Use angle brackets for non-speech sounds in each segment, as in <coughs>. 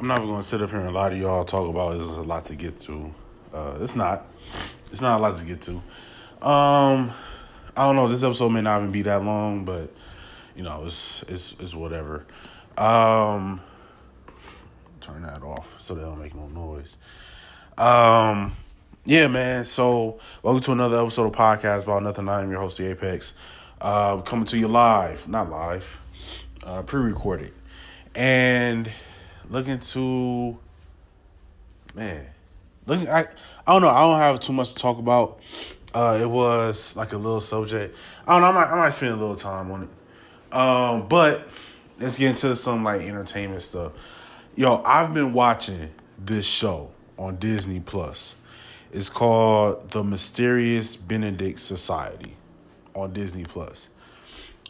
I'm not going to sit up here and lie to y'all. Talk about there's a lot to get to. Uh, it's not. It's not a lot to get to. Um, I don't know. This episode may not even be that long, but you know, it's it's it's whatever. Um, turn that off so they don't make no noise. Um, yeah, man. So welcome to another episode of podcast about nothing. I am your host, the Apex. Uh, coming to you live, not live, uh, pre-recorded, and looking to man, looking. I I don't know. I don't have too much to talk about. Uh, it was like a little subject. I don't know. I might I might spend a little time on it. Um, but let's get into some like entertainment stuff. Yo, I've been watching this show on Disney Plus. It's called The Mysterious Benedict Society on Disney Plus.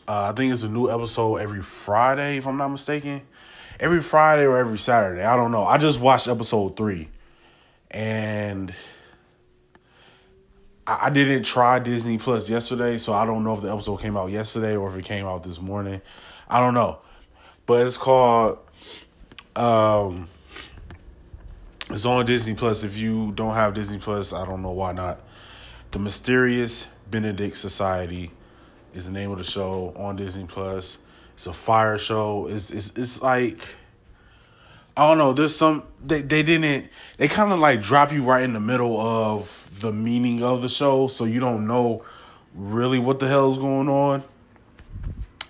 Uh, I think it's a new episode every Friday, if I'm not mistaken every Friday or every Saturday. I don't know. I just watched episode three, and I, I didn't try Disney Plus yesterday, so I don't know if the episode came out yesterday or if it came out this morning. I don't know, but it's called. Um, it's on Disney Plus. If you don't have Disney Plus, I don't know why not. The Mysterious Benedict Society is the name of the show on Disney Plus. It's a fire show. It's it's it's like I don't know. There's some they they didn't they kind of like drop you right in the middle of the meaning of the show, so you don't know really what the hell is going on.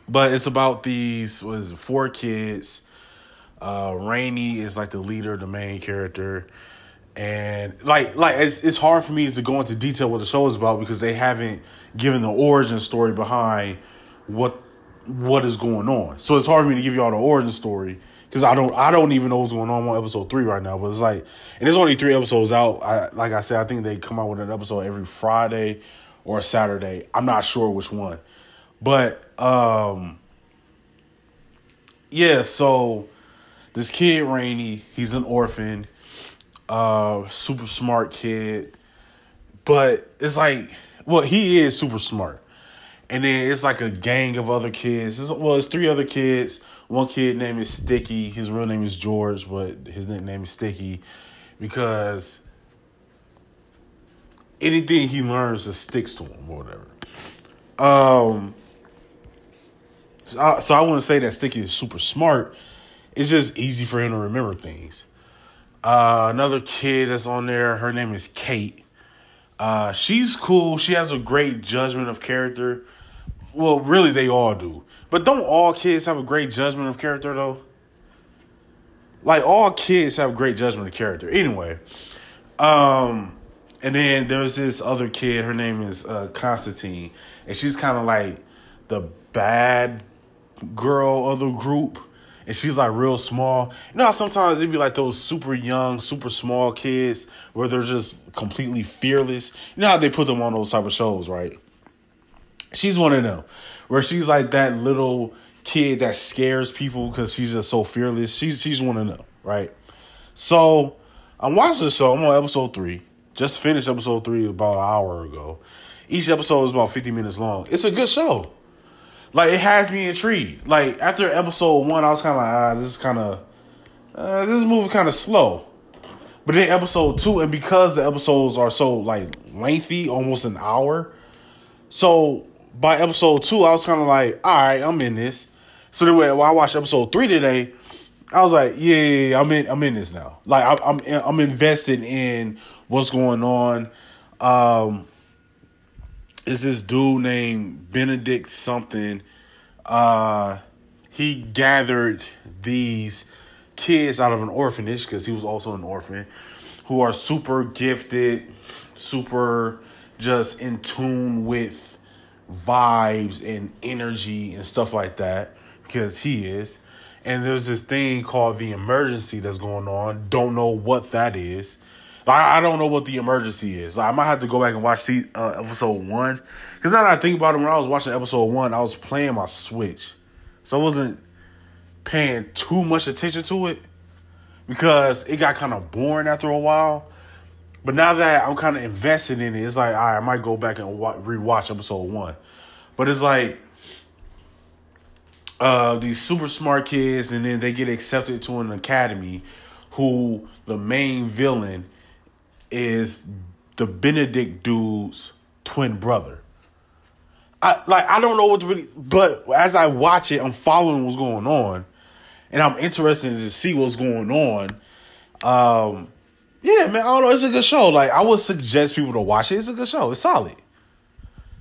But it's about these what is it four kids. Uh, Reynie is like the leader, the main character, and like like it's it's hard for me to go into detail what the show is about because they haven't given the origin story behind what what is going on. So it's hard for me to give you all the origin story because I don't I don't even know what's going on on episode three right now. But it's like, and there's only three episodes out. I like I said, I think they come out with an episode every Friday or Saturday. I'm not sure which one, but um, yeah. So this kid Reynie, he's an orphan, uh, super smart kid, but it's like, well, he is super smart and then it's like a gang of other kids. It's, well, it's three other kids. One kid name is Sticky. His real name is George, but his nickname is Sticky because anything he learns just sticks to him or whatever. Um, so I, so I wouldn't say that Sticky is super smart. It's just easy for him to remember things. Uh, another kid that's on there, her name is Kate. Uh, she's cool. She has a great judgment of character. Well, really, they all do. But don't all kids have a great judgment of character though? Like all kids have great judgment of character. Anyway, um, and then there's this other kid. Her name is uh, Constantine, and she's kind of like the bad girl of the group. And she's like real small. You know sometimes it'd be like those super young, super small kids where they're just completely fearless. You know how they put them on those type of shows, right? She's one of them, where she's like that little kid that scares people because she's just so fearless. She's she's one of them, right? So I'm watching the show. I'm on episode three. Just finished episode three about an hour ago. Each episode is about 50 minutes long. It's a good show. Like it has me intrigued. Like after episode one, I was kind of like, ah, this is kind of uh, this is moving kind of slow. But then episode two, and because the episodes are so like lengthy, almost an hour, so by episode two, I was kind of like, all right, I'm in this. So then when I watched episode three today, I was like, yeah, yeah, yeah I'm in, I'm in this now. Like I'm, I'm, I'm invested in what's going on. Um, is this dude named Benedict something? Uh, he gathered these kids out of an orphanage because he was also an orphan, who are super gifted, super just in tune with vibes and energy and stuff like that because he is. And there's this thing called the emergency that's going on. Don't know what that is. I don't know what the emergency is. I might have to go back and watch the, uh, episode one. Because now that I think about it, when I was watching episode one, I was playing my Switch. So I wasn't paying too much attention to it because it got kind of boring after a while. But now that I'm kind of invested in it, it's like, I might go back and rewatch episode one. But it's like uh, these super smart kids, and then they get accepted to an academy who the main villain is the Benedict dude's twin brother. I like I don't know what to really but as I watch it, I'm following what's going on and I'm interested to see what's going on. Um yeah, man, I don't know. It's a good show. Like I would suggest people to watch it. It's a good show. It's solid.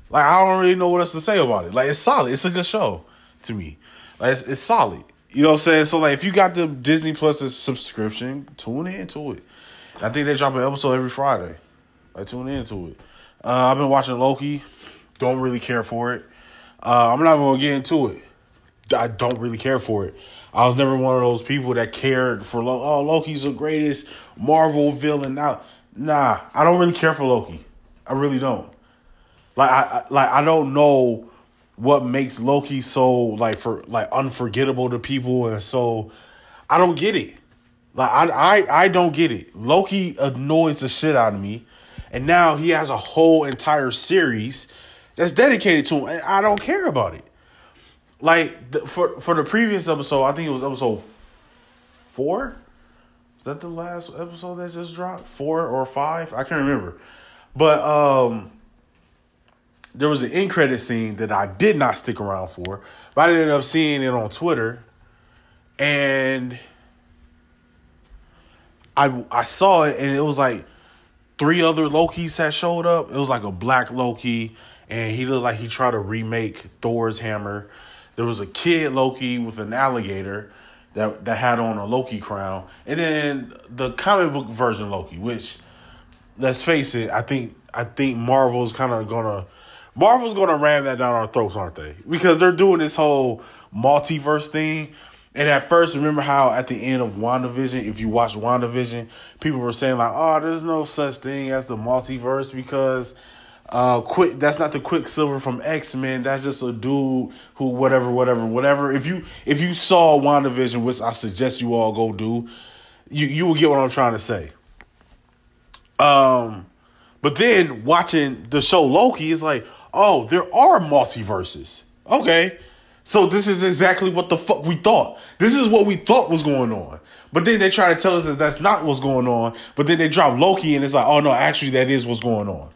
Like I don't really know what else to say about it. Like it's solid. It's a good show to me. Like it's, it's solid. You know what I'm saying? So like if you got the Disney Plus subscription, tune in to it. I think they drop an episode every Friday. Like tune into it. Uh, I've been watching Loki. Don't really care for it. Uh, I'm not even gonna get into it. I don't really care for it. I was never one of those people that cared for Loki. Oh, Loki's the greatest Marvel villain. Now, nah, I don't really care for Loki. I really don't. Like I like I don't know what makes Loki so like for like unforgettable to people and so I don't get it. Like I I I don't get it. Loki annoys the shit out of me. And now he has a whole entire series that's dedicated to him. And I don't care about it. Like the, for for the previous episode, I think it was episode four. Is that the last episode that just dropped? Four or five? I can't remember. But um there was an end credit scene that I did not stick around for, but I ended up seeing it on Twitter, and I I saw it, and it was like three other Lokis had showed up. It was like a black Loki, and he looked like he tried to remake Thor's hammer. There was a kid Loki with an alligator that that had on a Loki crown, and then the comic book version Loki, which let's face it, I think I think Marvel's kind of gonna Marvel's gonna ram that down our throats, aren't they? Because they're doing this whole multiverse thing. And at first, remember how at the end of WandaVision, if you watch WandaVision, people were saying like, "Oh, there's no such thing as the multiverse because uh quick that's not the quicksilver from x-men that's just a dude who whatever whatever whatever if you if you saw wandavision which i suggest you all go do you you will get what i'm trying to say um but then watching the show loki is like oh, there are multiverses. Okay. So this is exactly what the fuck we thought. This is what we thought was going on. But then they try to tell us that that's not what's going on. But then they drop Loki and it's like, oh no, actually that is what's going on.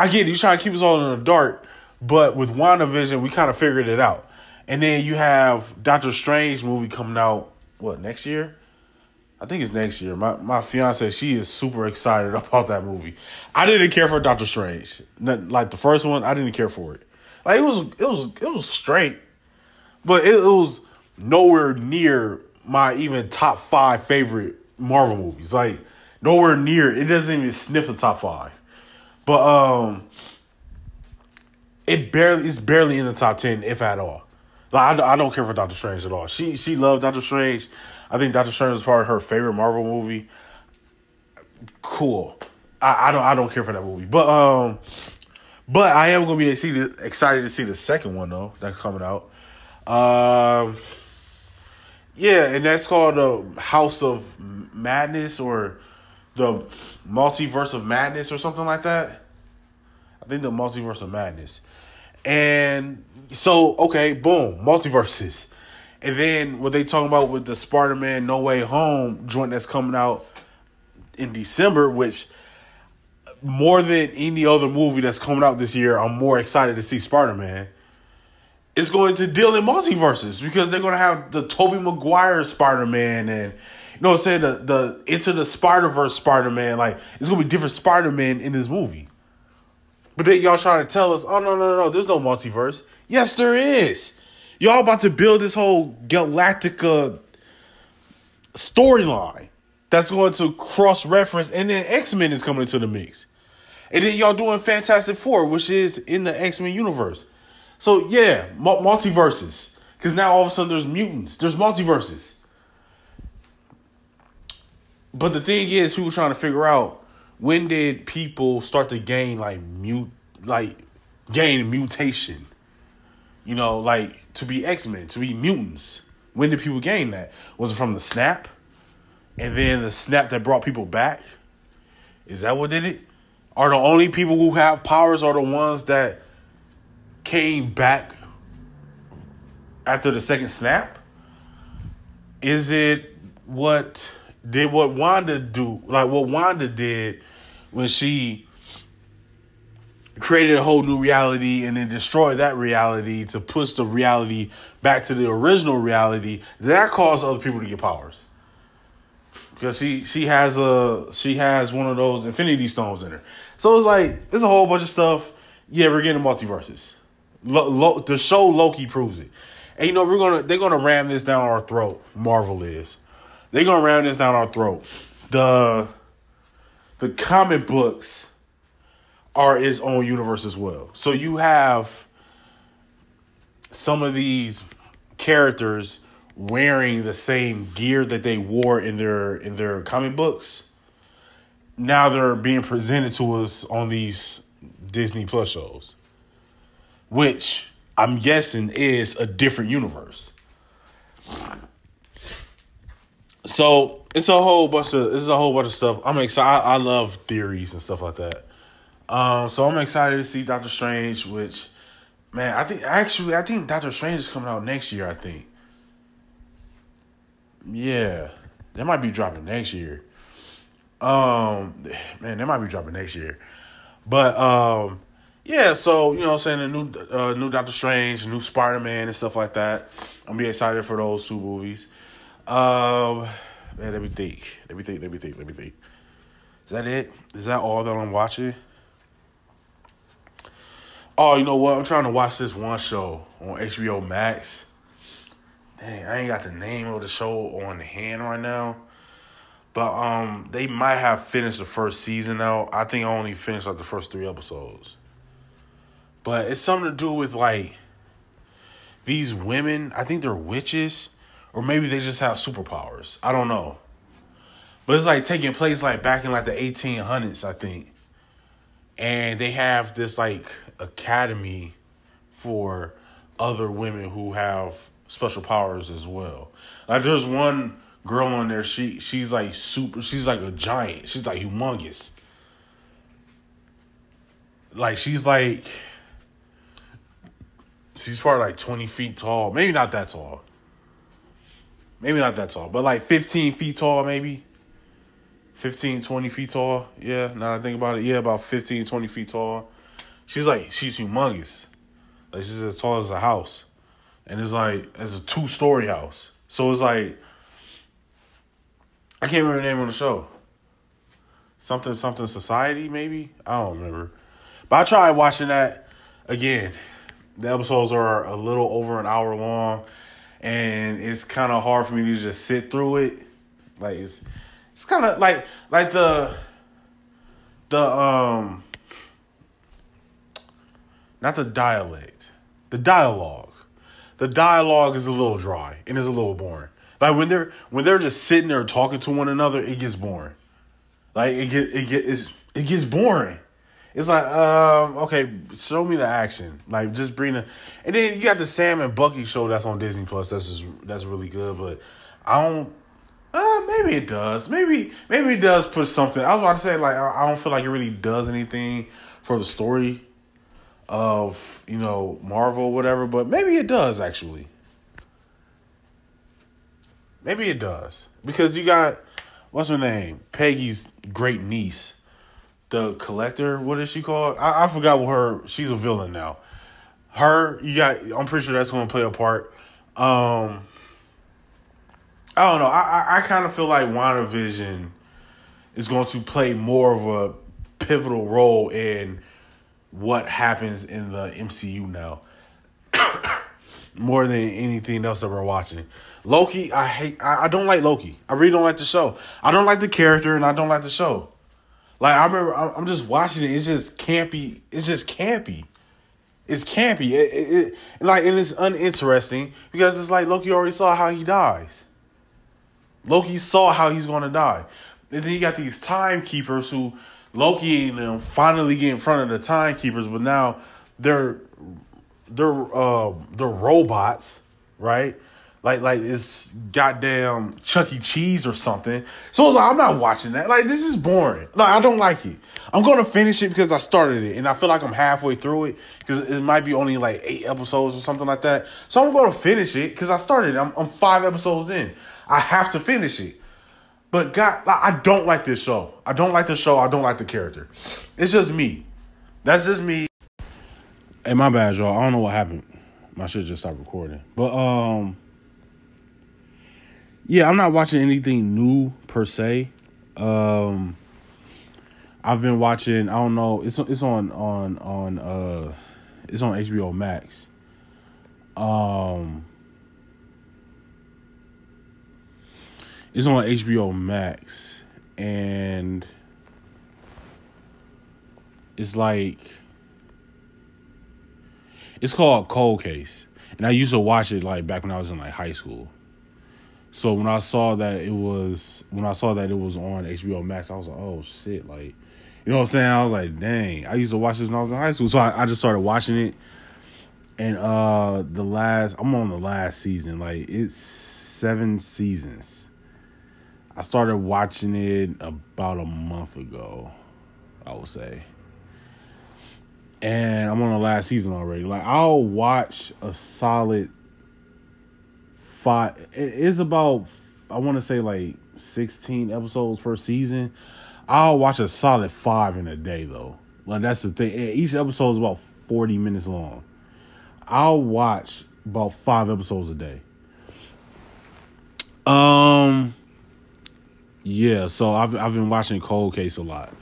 I get it. You try to keep us all in the dark. But with WandaVision, we kind of figured it out. And then you have Doctor Strange movie coming out, what, next year? I think it's next year. My my fiance, she is super excited <laughs> about that movie. I didn't care for Doctor Strange. Like the first one, I didn't care for it. Like it was it was it was straight, but it, it was nowhere near my even top five favorite Marvel movies. Like nowhere near. It doesn't even sniff the top five. But um, it barely it's barely in the top ten, if at all. Like I, I don't care for Doctor Strange at all. She she loved Doctor Strange. I think Doctor Strange is probably her favorite Marvel movie. Cool. I, I don't I don't care for that movie, but um, but I am gonna be excited excited to see the second one though that's coming out. Um, yeah, and that's called the House of Madness or the Multiverse of Madness or something like that. I think the Multiverse of Madness. And so, okay, boom, multiverses. And then what they talking about with the Spider Man No Way Home joint that's coming out in December, which more than any other movie that's coming out this year, I'm more excited to see Spider Man. Is going to deal in multiverses because they're going to have the Tobey Maguire Spider Man and know what I'm saying the the into the Spider Verse Spider Man like it's gonna be different Spider Man in this movie. But then y'all trying to tell us, oh no no no, there's no multiverse. Yes, there is. Y'all about to build this whole Galactica storyline that's going to cross reference, and then X Men is coming into the mix. And then y'all doing Fantastic Four, which is in the X Men universe. So yeah, multiverses. Because now all of a sudden there's mutants, there's multiverses. But the thing is, people trying to figure out when did people start to gain like mute, like gain mutation. You know, like to be X Men, to be mutants. When did people gain that? Was it from the snap? And then the snap that brought people back? Is that what did it? Are the only people who have powers are the ones that came back after the second snap? Is it what did what Wanda do, like what Wanda did when she created a whole new reality and then destroyed that reality to push the reality back to the original reality. That caused other people to get powers because she she has a she has one of those Infinity Stones in her. So it's like there's a whole bunch of stuff. Yeah, we're getting multiverses. Lo, lo, the show Loki proves it. And you know we're gonna they're gonna ram this down our throat. Marvel is. They're gonna ram this down our throat. The the comic books are its own universe as well. So you have some of these characters wearing the same gear that they wore in their in their comic books. Now they're being presented to us on these Disney Plus shows, which I'm guessing is a different universe. So it's a whole bunch of it's a whole bunch of stuff. I'm excited. I, love theories and stuff like that. Um, so I'm excited to see Doctor Strange, which man, I think actually I think Doctor Strange is coming out next year. I think. Yeah, that might be dropping next year. Um, man, that might be dropping next year. But um, yeah. So you know, I'm saying a new uh, new Doctor Strange, new Spider Man, and stuff like that. I'm be excited for those two movies. Um, man, let me think. Let me think. Let me think. Let me think. Is that it? Is that all that I'm watching? Oh, you know what? I'm trying to watch this one show on HBO Max. Dang, I ain't got the name of the show on hand right now. But um they might have finished the first season now. I think I only finished like the first three episodes. But it's something to do with like these women, I think they're witches, or maybe they just have superpowers. I don't know. But it's like taking place like back in like the 1800s, I think. And they have this like academy for other women who have special powers as well. Like there's one girl on there, she she's like super she's like a giant. She's like humongous. Like she's like she's probably like 20 feet tall. Maybe not that tall. Maybe not that tall, but like 15 feet tall, maybe. 15, 20 feet tall. Yeah, now I think about it. Yeah, about 15, 20 feet tall. She's like, she's humongous. Like, she's as tall as a house and it's like it's a two story house. So it's like I can't remember the name of the show. Something something society maybe I don't remember, but I tried watching that again. The episodes are a little over an hour long, and it's kind of hard for me to just sit through it. Like it's it's kind of like like the the um not the dialect, the dialogue the dialogue is a little dry and is a little boring. Like when they're when they're just sitting there talking to one another, it gets boring. Like it get it gets it gets boring. It's like, um, okay, show me the action. Like just bring the and then you got the Sam and Bucky show that's on Disney Plus. That's just that's really good, but I don't uh, maybe it does. Maybe maybe it does put something. I was about to say like I don't feel like it really does anything for the story of you know Marvel, whatever. But maybe it does actually. Maybe it does because you got what's her name, Peggy's great niece, the collector. What is she called? I, I forgot what her. She's a villain now. Her, you got. I'm pretty sure that's going to play a part. Um, I don't know. I I, I kind of feel like WandaVision is going to play more of a pivotal role in what happens in the MCU now. <coughs> More than anything else that we're watching. Loki, I hate I, I don't like Loki. I really don't like the show. I don't like the character and I don't like the show. Like I remember I'm just watching it, it's just campy. It's just campy. It's campy. It, it, it like and it's uninteresting because it's like Loki already saw how he dies. Loki saw how he's gonna die. And then you got these timekeepers who Loki and them finally get in front of the timekeepers, but now they're they're uh they're robots, right? Like like it's goddamn Chuck E. Cheese or something. So it's like I'm not watching that. Like this is boring. Like I don't like it. I'm gonna finish it because I started it and I feel like I'm halfway through it because it might be only like eight episodes or something like that. So I'm gonna finish it because I started. It. I'm I'm five episodes in. I have to finish it. But God, I don't like this show. I don't like the show. I don't like the character. It's just me. That's just me. Hey, my bad, y'all. I don't know what happened. My shit just stopped recording. But um, yeah, I'm not watching anything new per se. Um, I've been watching. I don't know. It's it's on on on uh, it's on HBO Max. Um, it's on HBO Max, and it's like it's called Cold Case, and I used to watch it like back when I was in like high school. So when I saw that it was when I saw that it was on HBO Max, I was like, oh shit, like you know what I'm saying? I was like, dang, I used to watch this when I was in high school. So I, I just started watching it. And uh the last I'm on the last season. Like it's seven seasons. I started watching it about a month ago, I would say. And I'm on the last season already. Like I'll watch a solid five it is about I want to say like 16 episodes per season. I'll watch a solid 5 in a day though. Like that's the thing. Each episode is about 40 minutes long. I'll watch about 5 episodes a day. Um yeah, so I've I've been watching Cold Case a lot.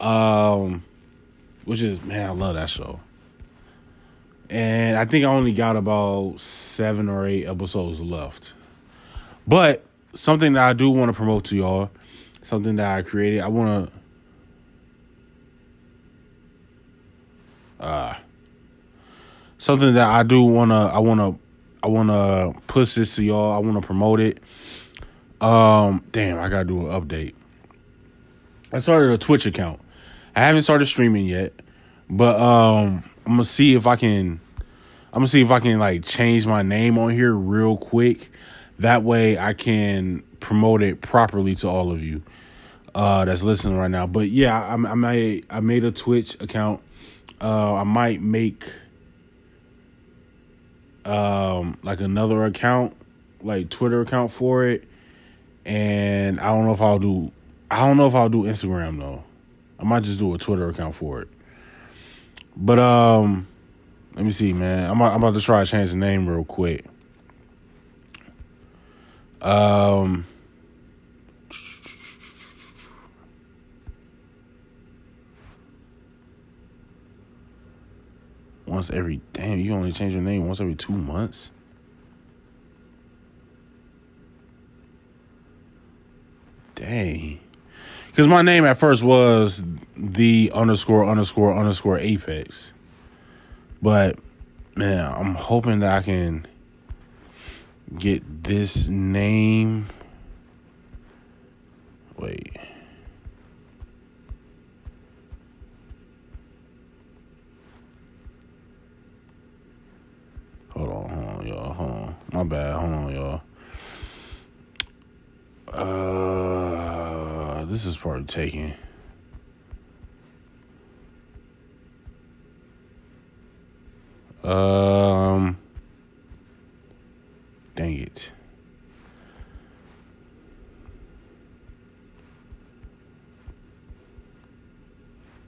Um which is man, I love that show and I think I only got about seven or eight episodes left. But something that I do want to promote to y'all, something that I created, I want to, uh, something that I do want to, I want to, I want to push this to y'all. I want to promote it. Um, damn, I gotta do an update. I started a Twitch account. I haven't started streaming yet, but um I'm gonna see if I can. I'm gonna see if I can like change my name on here real quick. That way I can promote it properly to all of you uh, that's listening right now. But yeah, I, I made I made a Twitch account. Uh, I might make um, like another account, like Twitter account for it, and I don't know if I'll do. I don't know if I'll do Instagram though. I might just do a Twitter account for it. But um, let me see, man. I'm I'm about to try to change the name real quick. Um. Once every damn, you only change your name once every two months. Dang. Because my name at first was the underscore underscore underscore apex. But man, I'm hoping that I can get this name. Wait. Hold on, hold on, y'all. Hold on. My bad. Hold on, y'all. Uh, this is probably taking. Um, dang it.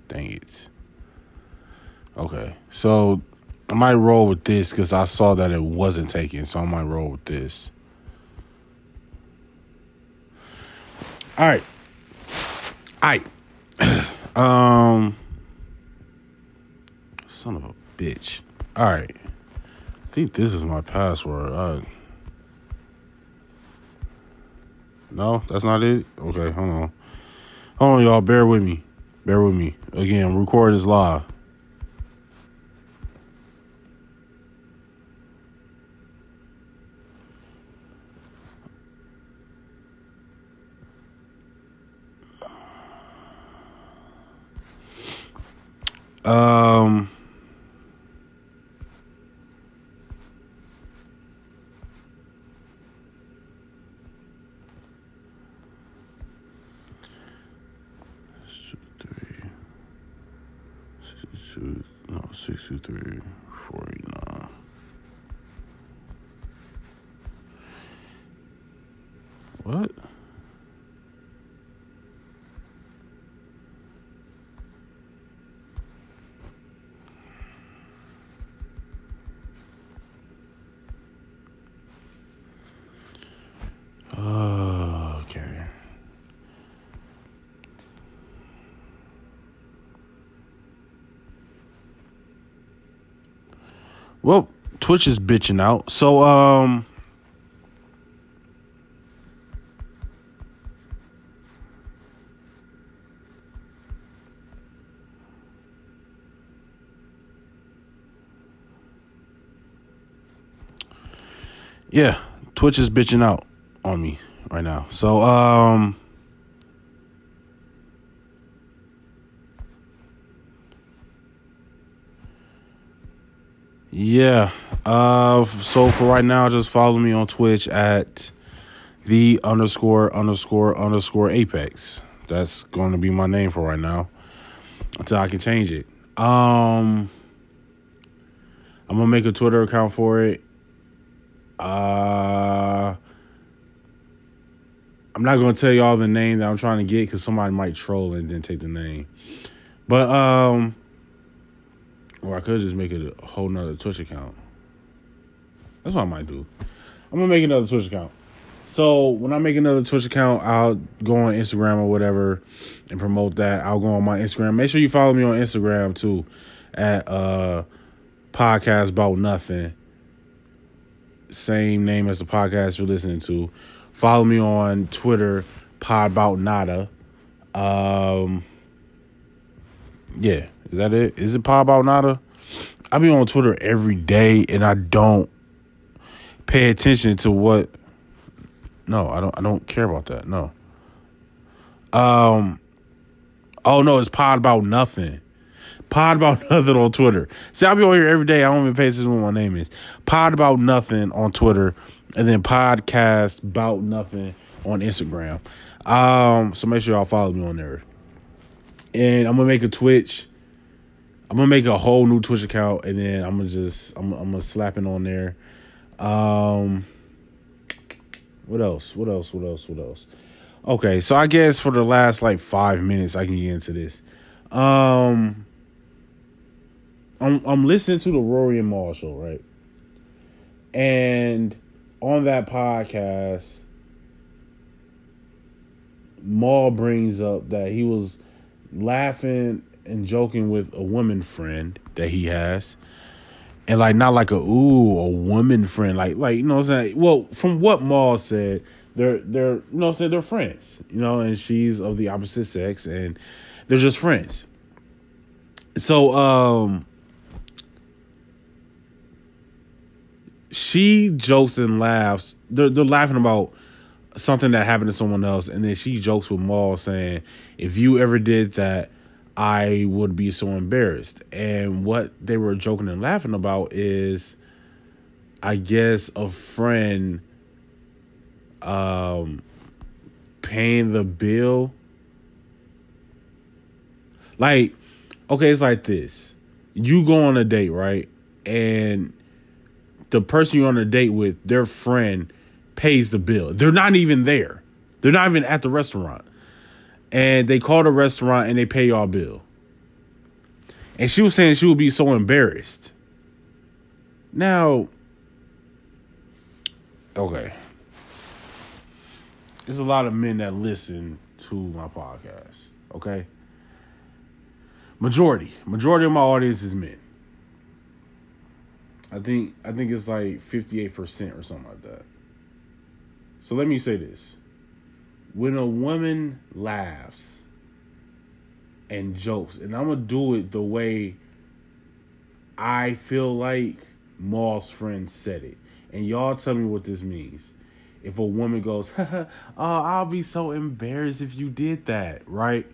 Dang it. Okay, so I might roll with this because I saw that it wasn't taken, so I might roll with this. All right. Right. <clears throat> um, son of a bitch. All right. I think this is my password. Uh, no, that's not it. Okay, hold on. Hold on, y'all. Bear with me. Bear with me. Again, record is live. Um. Two, no, six two three four eight nine. What? Well, Twitch is bitching out. So um Yeah, Twitch is bitching out on me right now. So um Yeah. Uh so for right now, just follow me on Twitch at the underscore underscore underscore apex. That's going to be my name for right now. Until I can change it. Um I'm gonna make a Twitter account for it. Uh I'm not gonna tell y'all the name that I'm trying to get because somebody might troll and then take the name. But um or I could just make it a whole nother Twitch account. That's what I might do. I'm gonna make another Twitch account. So when I make another Twitch account, I'll go on Instagram or whatever and promote that. I'll go on my Instagram. Make sure you follow me on Instagram too at uh podcast about nothing. Same name as the podcast you're listening to. Follow me on Twitter, pod about nada. Um yeah, is that it? Is it pod about nada? I be on Twitter every day and I don't pay attention to what no, I don't I don't care about that. No. Um Oh no, it's pod about nothing. Pod about <laughs> nothing on Twitter. See, I'll be on here every day. I don't even pay attention to what my name is. Pod about nothing on Twitter, and then podcast about nothing on Instagram. Um, so make sure y'all follow me on there. And I'm gonna make a Twitch. I'm gonna make a whole new Twitch account, and then I'm gonna just I'm I'm gonna slap it on there. Um, what else? What else? What else? What else? Okay, so I guess for the last like five minutes, I can get into this. Um, I'm I'm listening to the Rory and Mal show, right? And on that podcast, Mal brings up that he was laughing and joking with a woman friend that he has. And like not like a ooh, a woman friend, like like you know what I'm saying? Well, from what Mal said, they're they're you know saying, they're friends, you know, and she's of the opposite sex and they're just friends. So um she jokes and laughs. They're they're laughing about something that happened to someone else, and then she jokes with Mal saying, "If you ever did that, I would be so embarrassed." And what they were joking and laughing about is, I guess, a friend um paying the bill. Like, okay, it's like this. You go on a date, right? And the person you're on a date with, their friend pays the bill. They're not even there. They're not even at the restaurant. And they call the restaurant and they pay y'all bill. And she was saying she would be so embarrassed. Now, okay. There's a lot of men that listen to my podcast, okay? Majority. Majority of my audience is men. I think I think it's like 58% or something like that. So let me say this. When a woman laughs and jokes, and I'm going to do it the way I feel like Mal's friend said it. And y'all tell me what this means. If a woman goes, <laughs> oh, I'll be so embarrassed if you did that, right?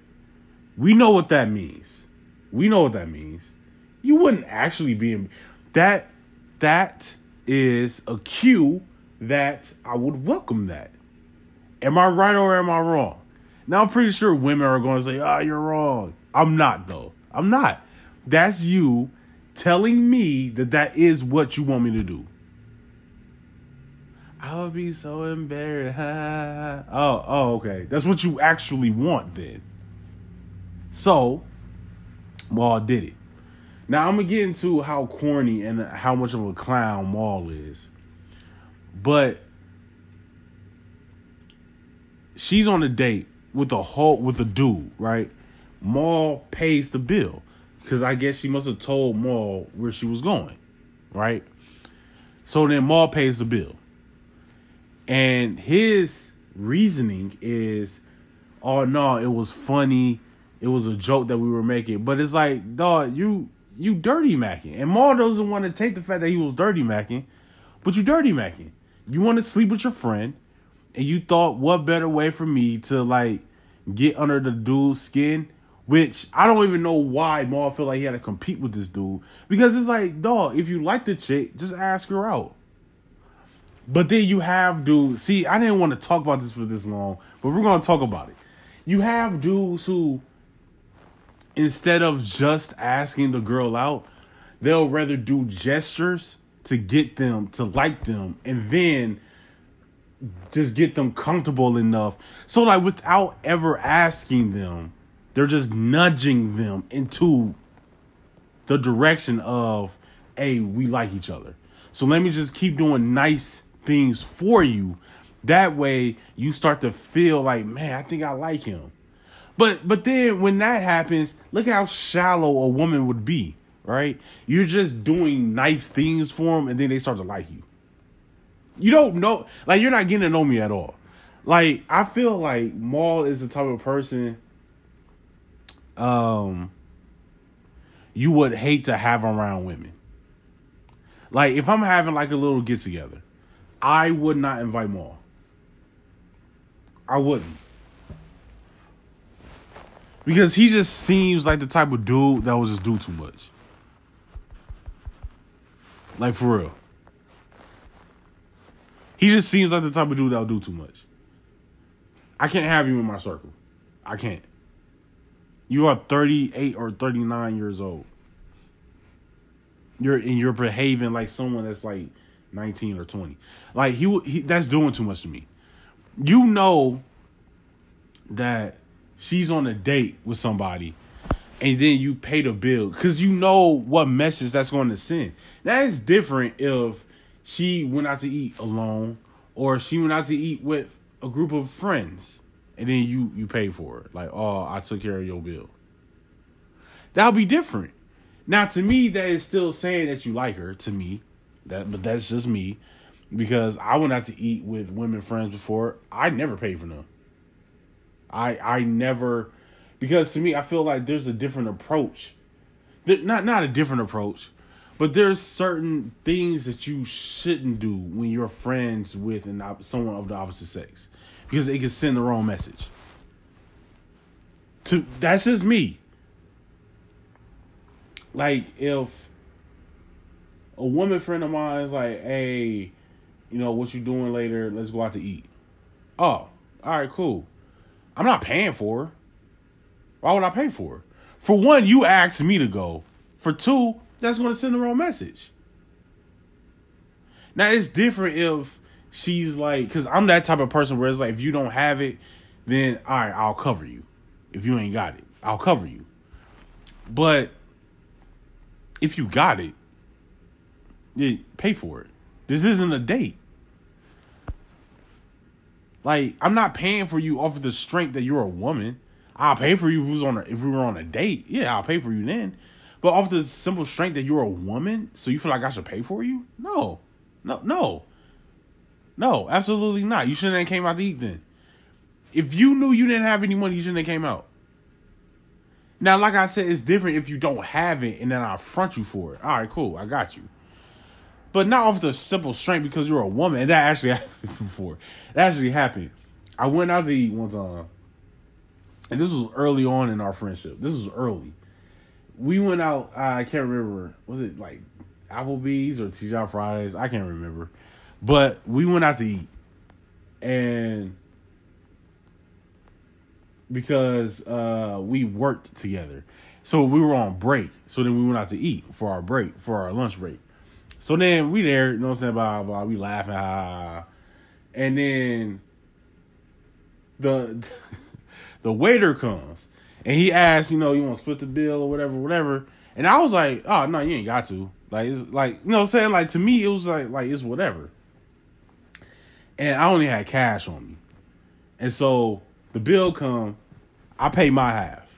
We know what that means. We know what that means. You wouldn't actually be that that is a cue that I would welcome that. Am I right or am I wrong? Now I'm pretty sure women are going to say, "Ah, oh, you're wrong." I'm not though. I'm not. That's you telling me that that is what you want me to do. I would be so embarrassed. <laughs> oh, oh, okay. That's what you actually want then. So, Mal did it. Now I'm gonna get into how corny and how much of a clown Mal is. But she's on a date with a whole with a dude, right? Mal pays the bill because I guess she must have told Mal where she was going, right? So then Mal pays the bill. And his reasoning is, oh no, it was funny. It was a joke that we were making. But it's like, dog, you you dirty macking. And Mal doesn't want to take the fact that he was dirty macking, but you dirty macking. You want to sleep with your friend, and you thought what better way for me to like get under the dude's skin which I don't even know why Mal felt like he had to compete with this dude. Because it's like, dog, if you like the chick, just ask her out. But then you have dudes. See, I didn't want to talk about this for this long, but we're gonna talk about it. You have dudes who, instead of just asking the girl out, they'll rather do gestures to get them to like them, and then just get them comfortable enough. So like without ever asking them they're just nudging them into the direction of, hey, we like each other. So let me just keep doing nice things for you. That way you start to feel like, man, I think I like him. But but then when that happens, look how shallow a woman would be, right? You're just doing nice things for them and then they start to like you. You don't know like you're not getting to know me at all. Like I feel like Mal is the type of person um you would hate to have around women. Like if I'm having like a little get together, I would not invite Mal. I wouldn't. Because he just seems like the type of dude that will just do too much. Like for real. He just seems like the type of dude that'll do too much. I can't have you in my circle. I can't. You are 38 or 39 years old. You're and you're behaving like someone that's like 19 or 20. Like he, he that's doing too much to me. You know that she's on a date with somebody and then you pay the bill cuz you know what message that's going to send. That is different if she went out to eat alone or she went out to eat with a group of friends and then you you pay for it. Like, oh, I took care of your bill. That'll be different. Now, to me, that is still saying that you like her. To me, that but that's just me, because I went out to eat with women friends before. I never paid for them. I I never, because to me, I feel like there's a different approach. Not not a different approach, but there's certain things that you shouldn't do when you're friends with an, someone of the opposite sex because it can send the wrong message. To that's just me. Like if a woman friend of mine is like, "Hey, you know what you doing later? Let's go out to eat." Oh, all right, cool. I'm not paying for her. Why would I pay for her? For one, you asked me to go. For two, that's going to send the wrong message. Now it's different if she's like, because I'm that type of person where it's like, if you don't have it, then all right, I'll cover you. If you ain't got it, I'll cover you. But if you got it, yeah, pay for it. This isn't a date. Like I'm not paying for you off of the strength that you're a woman. I'll pay for you if we was on a, if we were on a date. Yeah, I'll pay for you then. But off the simple strength that you're a woman, so you feel like I should pay for you? No, no, no. No, absolutely not. You shouldn't have came out to eat then. If you knew you didn't have any money, you shouldn't have came out. Now, like I said, it's different if you don't have it and then I front you for it. All right, cool, I got you. But not off the simple strength because you're a woman. And that actually <laughs> happened before. That actually happened. I went out to eat one time. And this was early on in our friendship. This was early. We went out, I can't remember, was it like Applebee's or TGI Fridays? I can't remember. But we went out to eat, and because uh, we worked together, so we were on break. So then we went out to eat for our break, for our lunch break. So then we there, you know what I'm saying? Blah blah. We laughing, ah, and then the <laughs> the waiter comes and he asks, you know, you want to split the bill or whatever, whatever. And I was like, oh no, you ain't got to. Like, it's like you know, what I'm saying like to me, it was like like it's whatever and I only had cash on me. And so the bill come, I pay my half.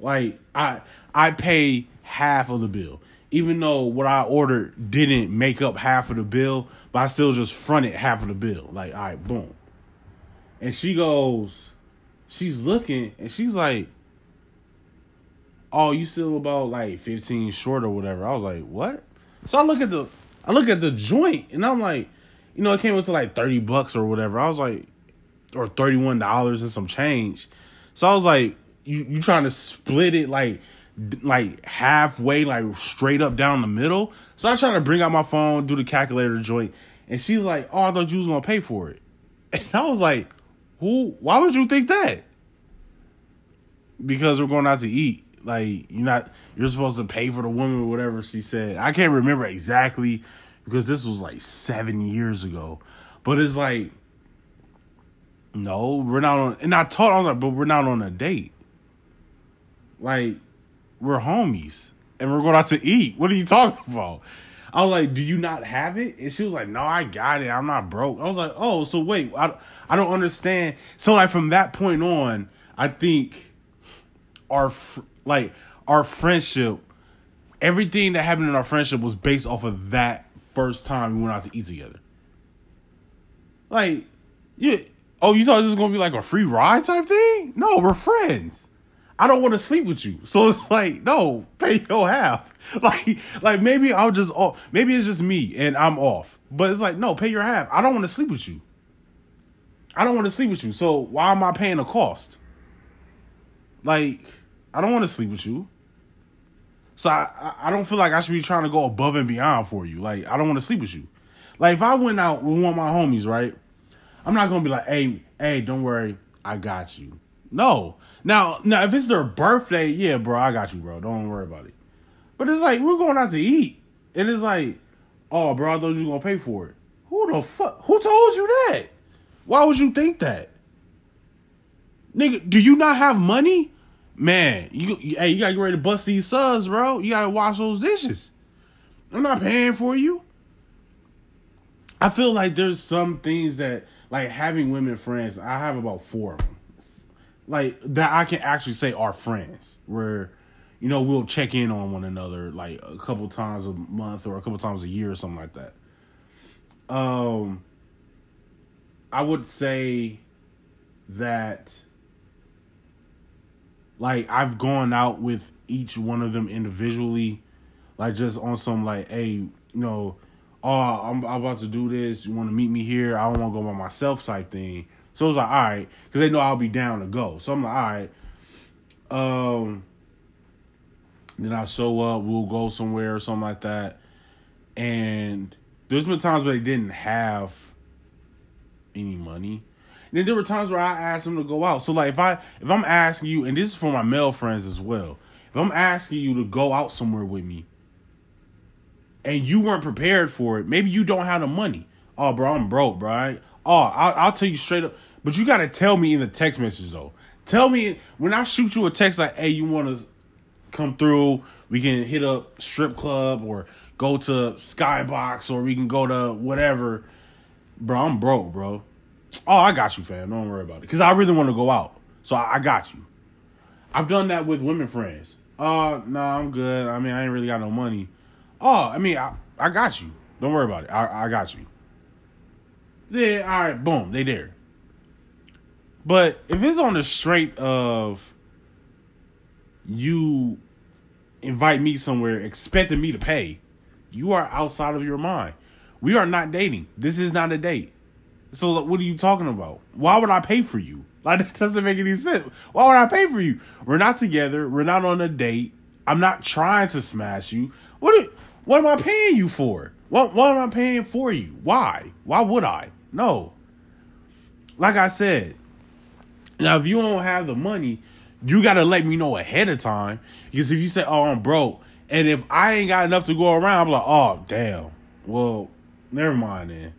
Like I I pay half of the bill. even though what I ordered didn't make up half of the bill, but I still just fronted half of the bill. Like, all right, boom. And she goes, she's looking and she's like, Oh, you still about like 15 short or whatever. I was like, What? So I look at the I look at the joint and I'm like, you know, it came up to like 30 bucks or whatever. I was like, or $31 and some change. So I was like, you you trying to split it like like halfway, like straight up down the middle. So I try to bring out my phone, do the calculator joint, and she's like, "Oh, I thought you was gonna pay for it," <laughs> and I was like, "Who? Why would you think that?" Because we're going out to eat. Like you're not, you're supposed to pay for the woman or whatever she said. I can't remember exactly because this was like seven years ago, but it's like, no, we're not on. And I told on her, but we're not on a date. Like we're homies and we're going out to eat. What are you talking about? I was like, do you not have it? And she was like, no, I got it. I'm not broke. I was like, oh, so wait, I, I don't understand. So like from that point on, I think our like our friendship, everything that happened in our friendship was based off of that first time we went out to eat together. Like, yeah. Oh, you thought this was gonna be like a free ride type thing? No, we're friends. I don't want to sleep with you. So it's like, no, pay your half. <laughs> Like, like maybe I'll just off. Maybe it's just me and I'm off. But it's like, no, pay your half. I don't want to sleep with you. I don't want to sleep with you. So why am I paying the cost? Like, I don't want to sleep with you. So I, I don't feel like I should be trying to go above and beyond for you. Like, I don't want to sleep with you. Like, if I went out with one of my homies, right? I'm not gonna be like, hey, hey, don't worry, I got you. No. Now, now if it's their birthday, yeah, bro, I got you, bro. Don't worry about it. But it's like we're going out to eat, and it's like, oh, bro, I thought you were gonna pay for it. Who the fuck? Who told you that? Why would you think that? Nigga, do you not have money? Man, you hey, you gotta get ready to bust these subs, bro. You gotta wash those dishes. I'm not paying for you. I feel like there's some things that like having women friends. I have about four of them like that I can actually say are friends where you know we'll check in on one another like a couple times a month or a couple times a year or something like that. Um I would say that like I've gone out with each one of them individually like just on some like hey, you know, oh, I'm, I'm about to do this, you want to meet me here? I don't want to go by myself type thing so it was like, all right, because they know I'll be down to go. So I'm like, all right. Um, then I show up, we'll go somewhere or something like that. And there's been times where they didn't have any money. And then there were times where I asked them to go out. So like if I if I'm asking you, and this is for my male friends as well, if I'm asking you to go out somewhere with me and you weren't prepared for it, maybe you don't have the money. Oh, bro, I'm broke, bro. I, oh, I'll, I'll tell you straight up. But you gotta tell me in the text message though. Tell me when I shoot you a text like, "Hey, you want to come through? We can hit up strip club or go to Skybox or we can go to whatever." Bro, I'm broke, bro. Oh, I got you, fam. Don't worry about it. Cause I really want to go out, so I, I got you. I've done that with women friends. Uh, no, nah, I'm good. I mean, I ain't really got no money. Oh, I mean, I, I got you. Don't worry about it. I, I got you. Yeah, all right, boom, they there. But if it's on the straight of you invite me somewhere expecting me to pay, you are outside of your mind. We are not dating. This is not a date. So what are you talking about? Why would I pay for you? <laughs> Like that doesn't make any sense. Why would I pay for you? We're not together. We're not on a date. I'm not trying to smash you. What? Are, what am I paying you for? What? What am I paying for you? Why? Why would I? No. Like I said, now, if you don't have the money, you got to let me know ahead of time. Because if you say, oh, I'm broke, and if I ain't got enough to go around, I'm like, oh, damn. Well, never mind then.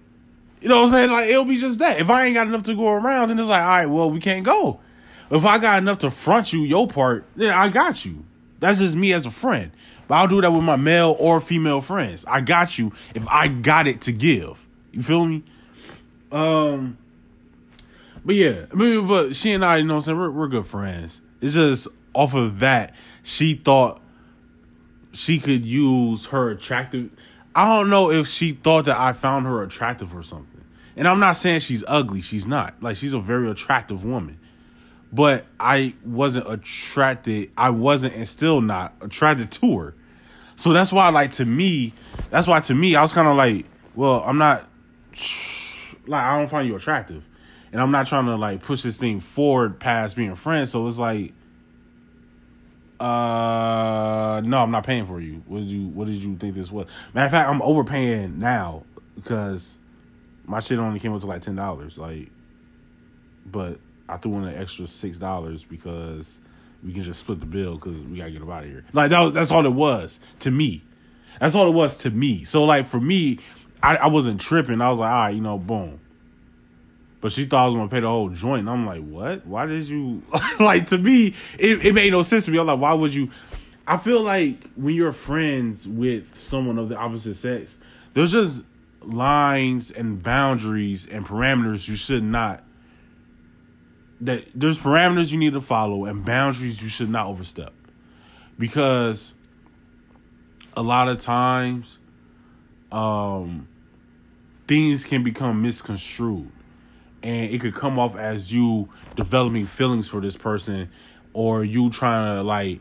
You know what I'm saying? Like, it'll be just that. If I ain't got enough to go around, then it's like, all right, well, we can't go. If I got enough to front you your part, then I got you. That's just me as a friend. But I'll do that with my male or female friends. I got you if I got it to give. You feel me? Um, but yeah, but she and I, you know, what I'm saying we're we're good friends. It's just off of that, she thought she could use her attractive. I don't know if she thought that I found her attractive or something. And I'm not saying she's ugly. She's not. Like she's a very attractive woman. But I wasn't attracted. I wasn't and still not attracted to her. So that's why, like to me, that's why to me, I was kind of like, well, I'm not like I don't find you attractive, and I'm not trying to like push this thing forward past being friends. So it's like, uh, no, I'm not paying for you. What did you What did you think this was? Matter of fact, I'm overpaying now because my shit only came up to like ten dollars. Like, but I threw in an extra six dollars because we can just split the bill because we gotta get out of here. Like that was, that's all it was to me. That's all it was to me. So like for me, I, I wasn't tripping. I was like, all right, you know, boom. But she thought I was gonna pay the whole joint. And I'm like, what? Why did you <laughs> like to me? It, it made no sense to me. I'm like, why would you? I feel like when you're friends with someone of the opposite sex, there's just lines and boundaries and parameters you should not that there's parameters you need to follow and boundaries you should not overstep. Because a lot of times um things can become misconstrued and it could come off as you developing feelings for this person or you trying to like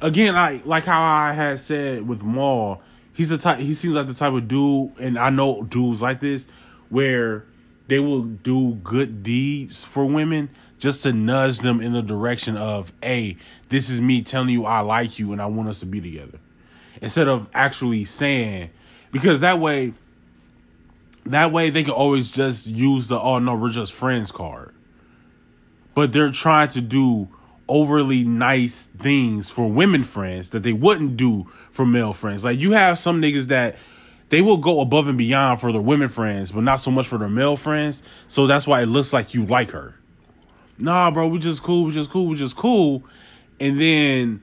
again like like how I had said with Maul, he's the type he seems like the type of dude and I know dudes like this where they will do good deeds for women just to nudge them in the direction of, hey, this is me telling you I like you and I want us to be together. Instead of actually saying, because that way, that way they can always just use the, oh no, we're just friends card. But they're trying to do overly nice things for women friends that they wouldn't do for male friends. Like you have some niggas that they will go above and beyond for their women friends, but not so much for their male friends. So that's why it looks like you like her. Nah, bro, we just cool, we just cool, we just cool. And then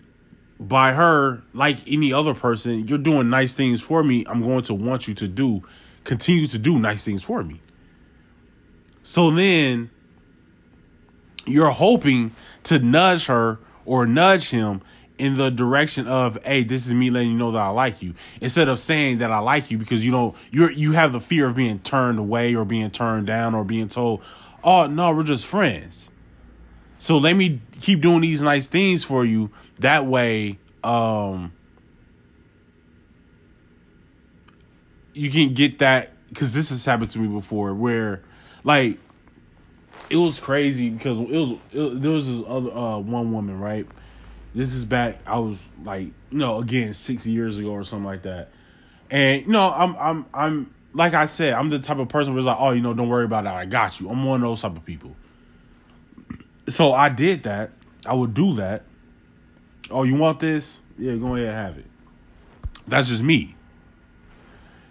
by her, like any other person, you're doing nice things for me. I'm going to want you to do, continue to do nice things for me. So then you're hoping to nudge her or nudge him in the direction of, hey, this is me letting you know that I like you. Instead of saying that I like you because you don't you're you have the fear of being turned away or being turned down or being told, Oh no, we're just friends. So let me keep doing these nice things for you. That way, um you can get that because this has happened to me before where like it was crazy because it was it, there was this other uh, one woman right this is back. I was like, you know, again, six years ago or something like that. And you know, I'm I'm I'm like I said, I'm the type of person who's like, oh, you know, don't worry about that. I got you. I'm one of those type of people. So I did that. I would do that. Oh, you want this? Yeah, go ahead and have it. That's just me.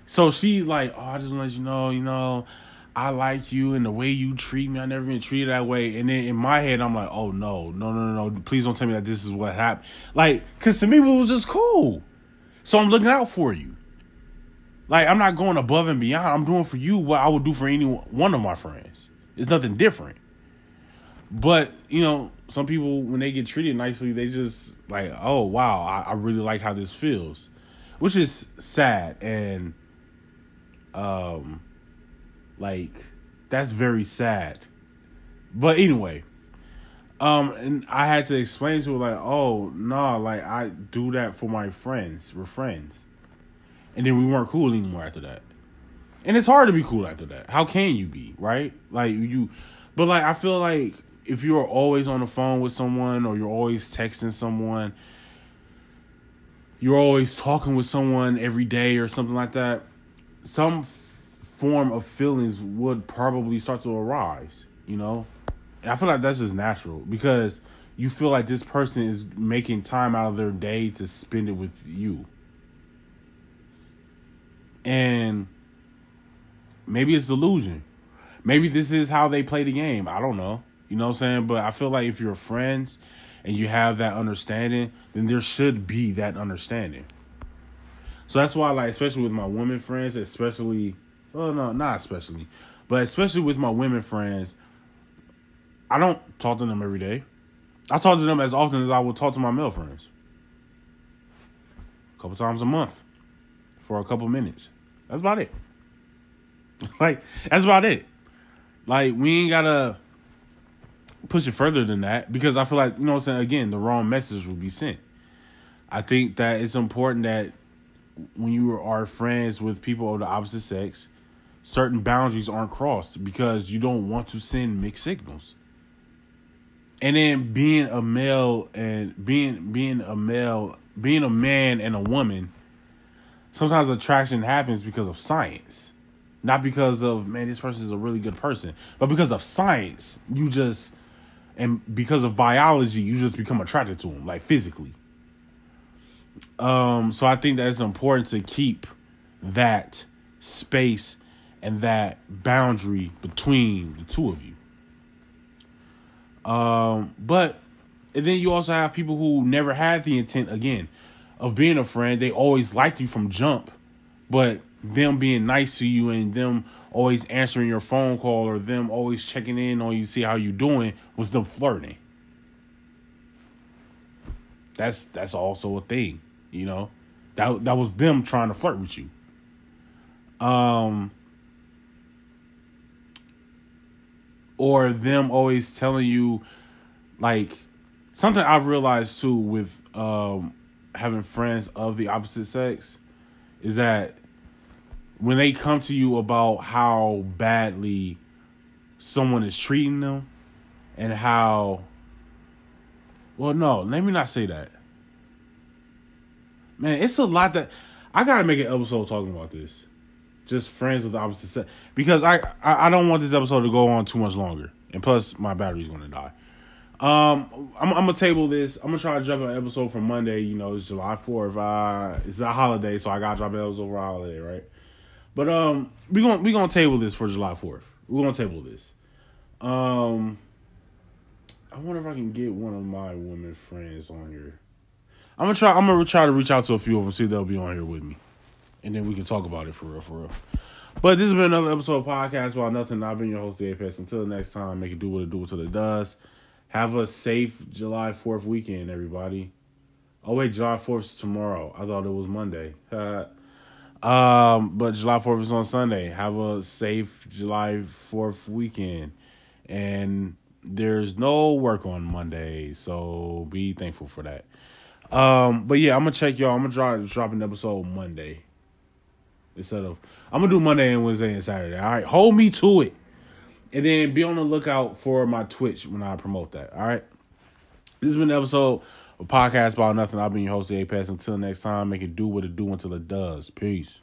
So she's like, oh, I just want to let you know, you know, I like you and the way you treat me. I never been treated that way. And then in my head, I'm like, oh no, no, no, no, no. Please don't tell me that this is what happened. Like, cause to me, it was just cool. So I'm looking out for you. Like, I'm not going above and beyond. I'm doing for you what I would do for any one of my friends. It's nothing different. But, you know, some people, when they get treated nicely, they just like, oh, wow, I, I really like how this feels. Which is sad. And, um, like that's very sad. But anyway, um, and I had to explain to her like, oh no, nah, like I do that for my friends. We're friends, and then we weren't cool anymore after that. And it's hard to be cool after that. How can you be right? Like you, but like I feel like if you're always on the phone with someone or you're always texting someone, you're always talking with someone every day or something like that. Some form of feelings would probably start to arise, you know? And I feel like that's just natural because you feel like this person is making time out of their day to spend it with you. And maybe it's delusion. Maybe this is how they play the game. I don't know. You know what I'm saying? But I feel like if you're friends and you have that understanding, then there should be that understanding. So that's why, like, especially with my women friends, especially well, no, not especially, but especially with my women friends, I don't talk to them every day. I talk to them as often as I would talk to my male friends. a couple times a month for a couple minutes. That's about it. <laughs> like that's about it. Like we ain't gotta push it further than that because I feel like you know what I'm saying. Again, the wrong message will be sent. I think that it's important that when you are friends with people of the opposite sex, certain boundaries aren't crossed because you don't want to send mixed signals. And then being a male and being being a male, being a man and a woman, sometimes attraction happens because of science. Not because of man, this person is a really good person, but because of science, you just and because of biology, you just become attracted to them, like physically. Um, so I think that it's important to keep that space and that boundary between the two of you. Um, but and then you also have people who never had the intent again of being a friend. They always liked you from jump, but them being nice to you and them always answering your phone call or them always checking in on you, see how you doing, was them flirting. That's that's also a thing, you know. That that was them trying to flirt with you. Um or them always telling you like something I've realized too with um having friends of the opposite sex is that when they come to you about how badly someone is treating them and how well no let me not say that man it's a lot that i gotta make an episode talking about this just friends of the opposite sex because I, I i don't want this episode to go on too much longer and plus my battery's gonna die um, I'm, I'm, gonna table this. I'm gonna try to drop an episode for Monday. You know, it's July 4th. Uh, it's a holiday, so I gotta drop an episode for a holiday, right? But um, we gonna we gonna table this for July 4th. We're gonna table this. Um, I wonder if I can get one of my women friends on here. I'm gonna try. I'm gonna try to reach out to a few of them, see if they'll be on here with me, and then we can talk about it for real, for real. But this has been another episode of podcast about nothing. I've been your host, the Apex. Until next time, make it do what it do until it does. Have a safe July 4th weekend, everybody. Oh, wait, July 4th is tomorrow. I thought it was Monday. <laughs> um, but July 4th is on Sunday. Have a safe July 4th weekend. And there's no work on Monday, so be thankful for that. Um, but yeah, I'm gonna check y'all. I'm gonna drop drop an episode Monday instead of I'm gonna do Monday and Wednesday and Saturday. All right, hold me to it. And then be on the lookout for my Twitch when I promote that. All right. This has been an episode of Podcast About Nothing. I've been your host, Apex. Until next time, make it do what it do until it does. Peace.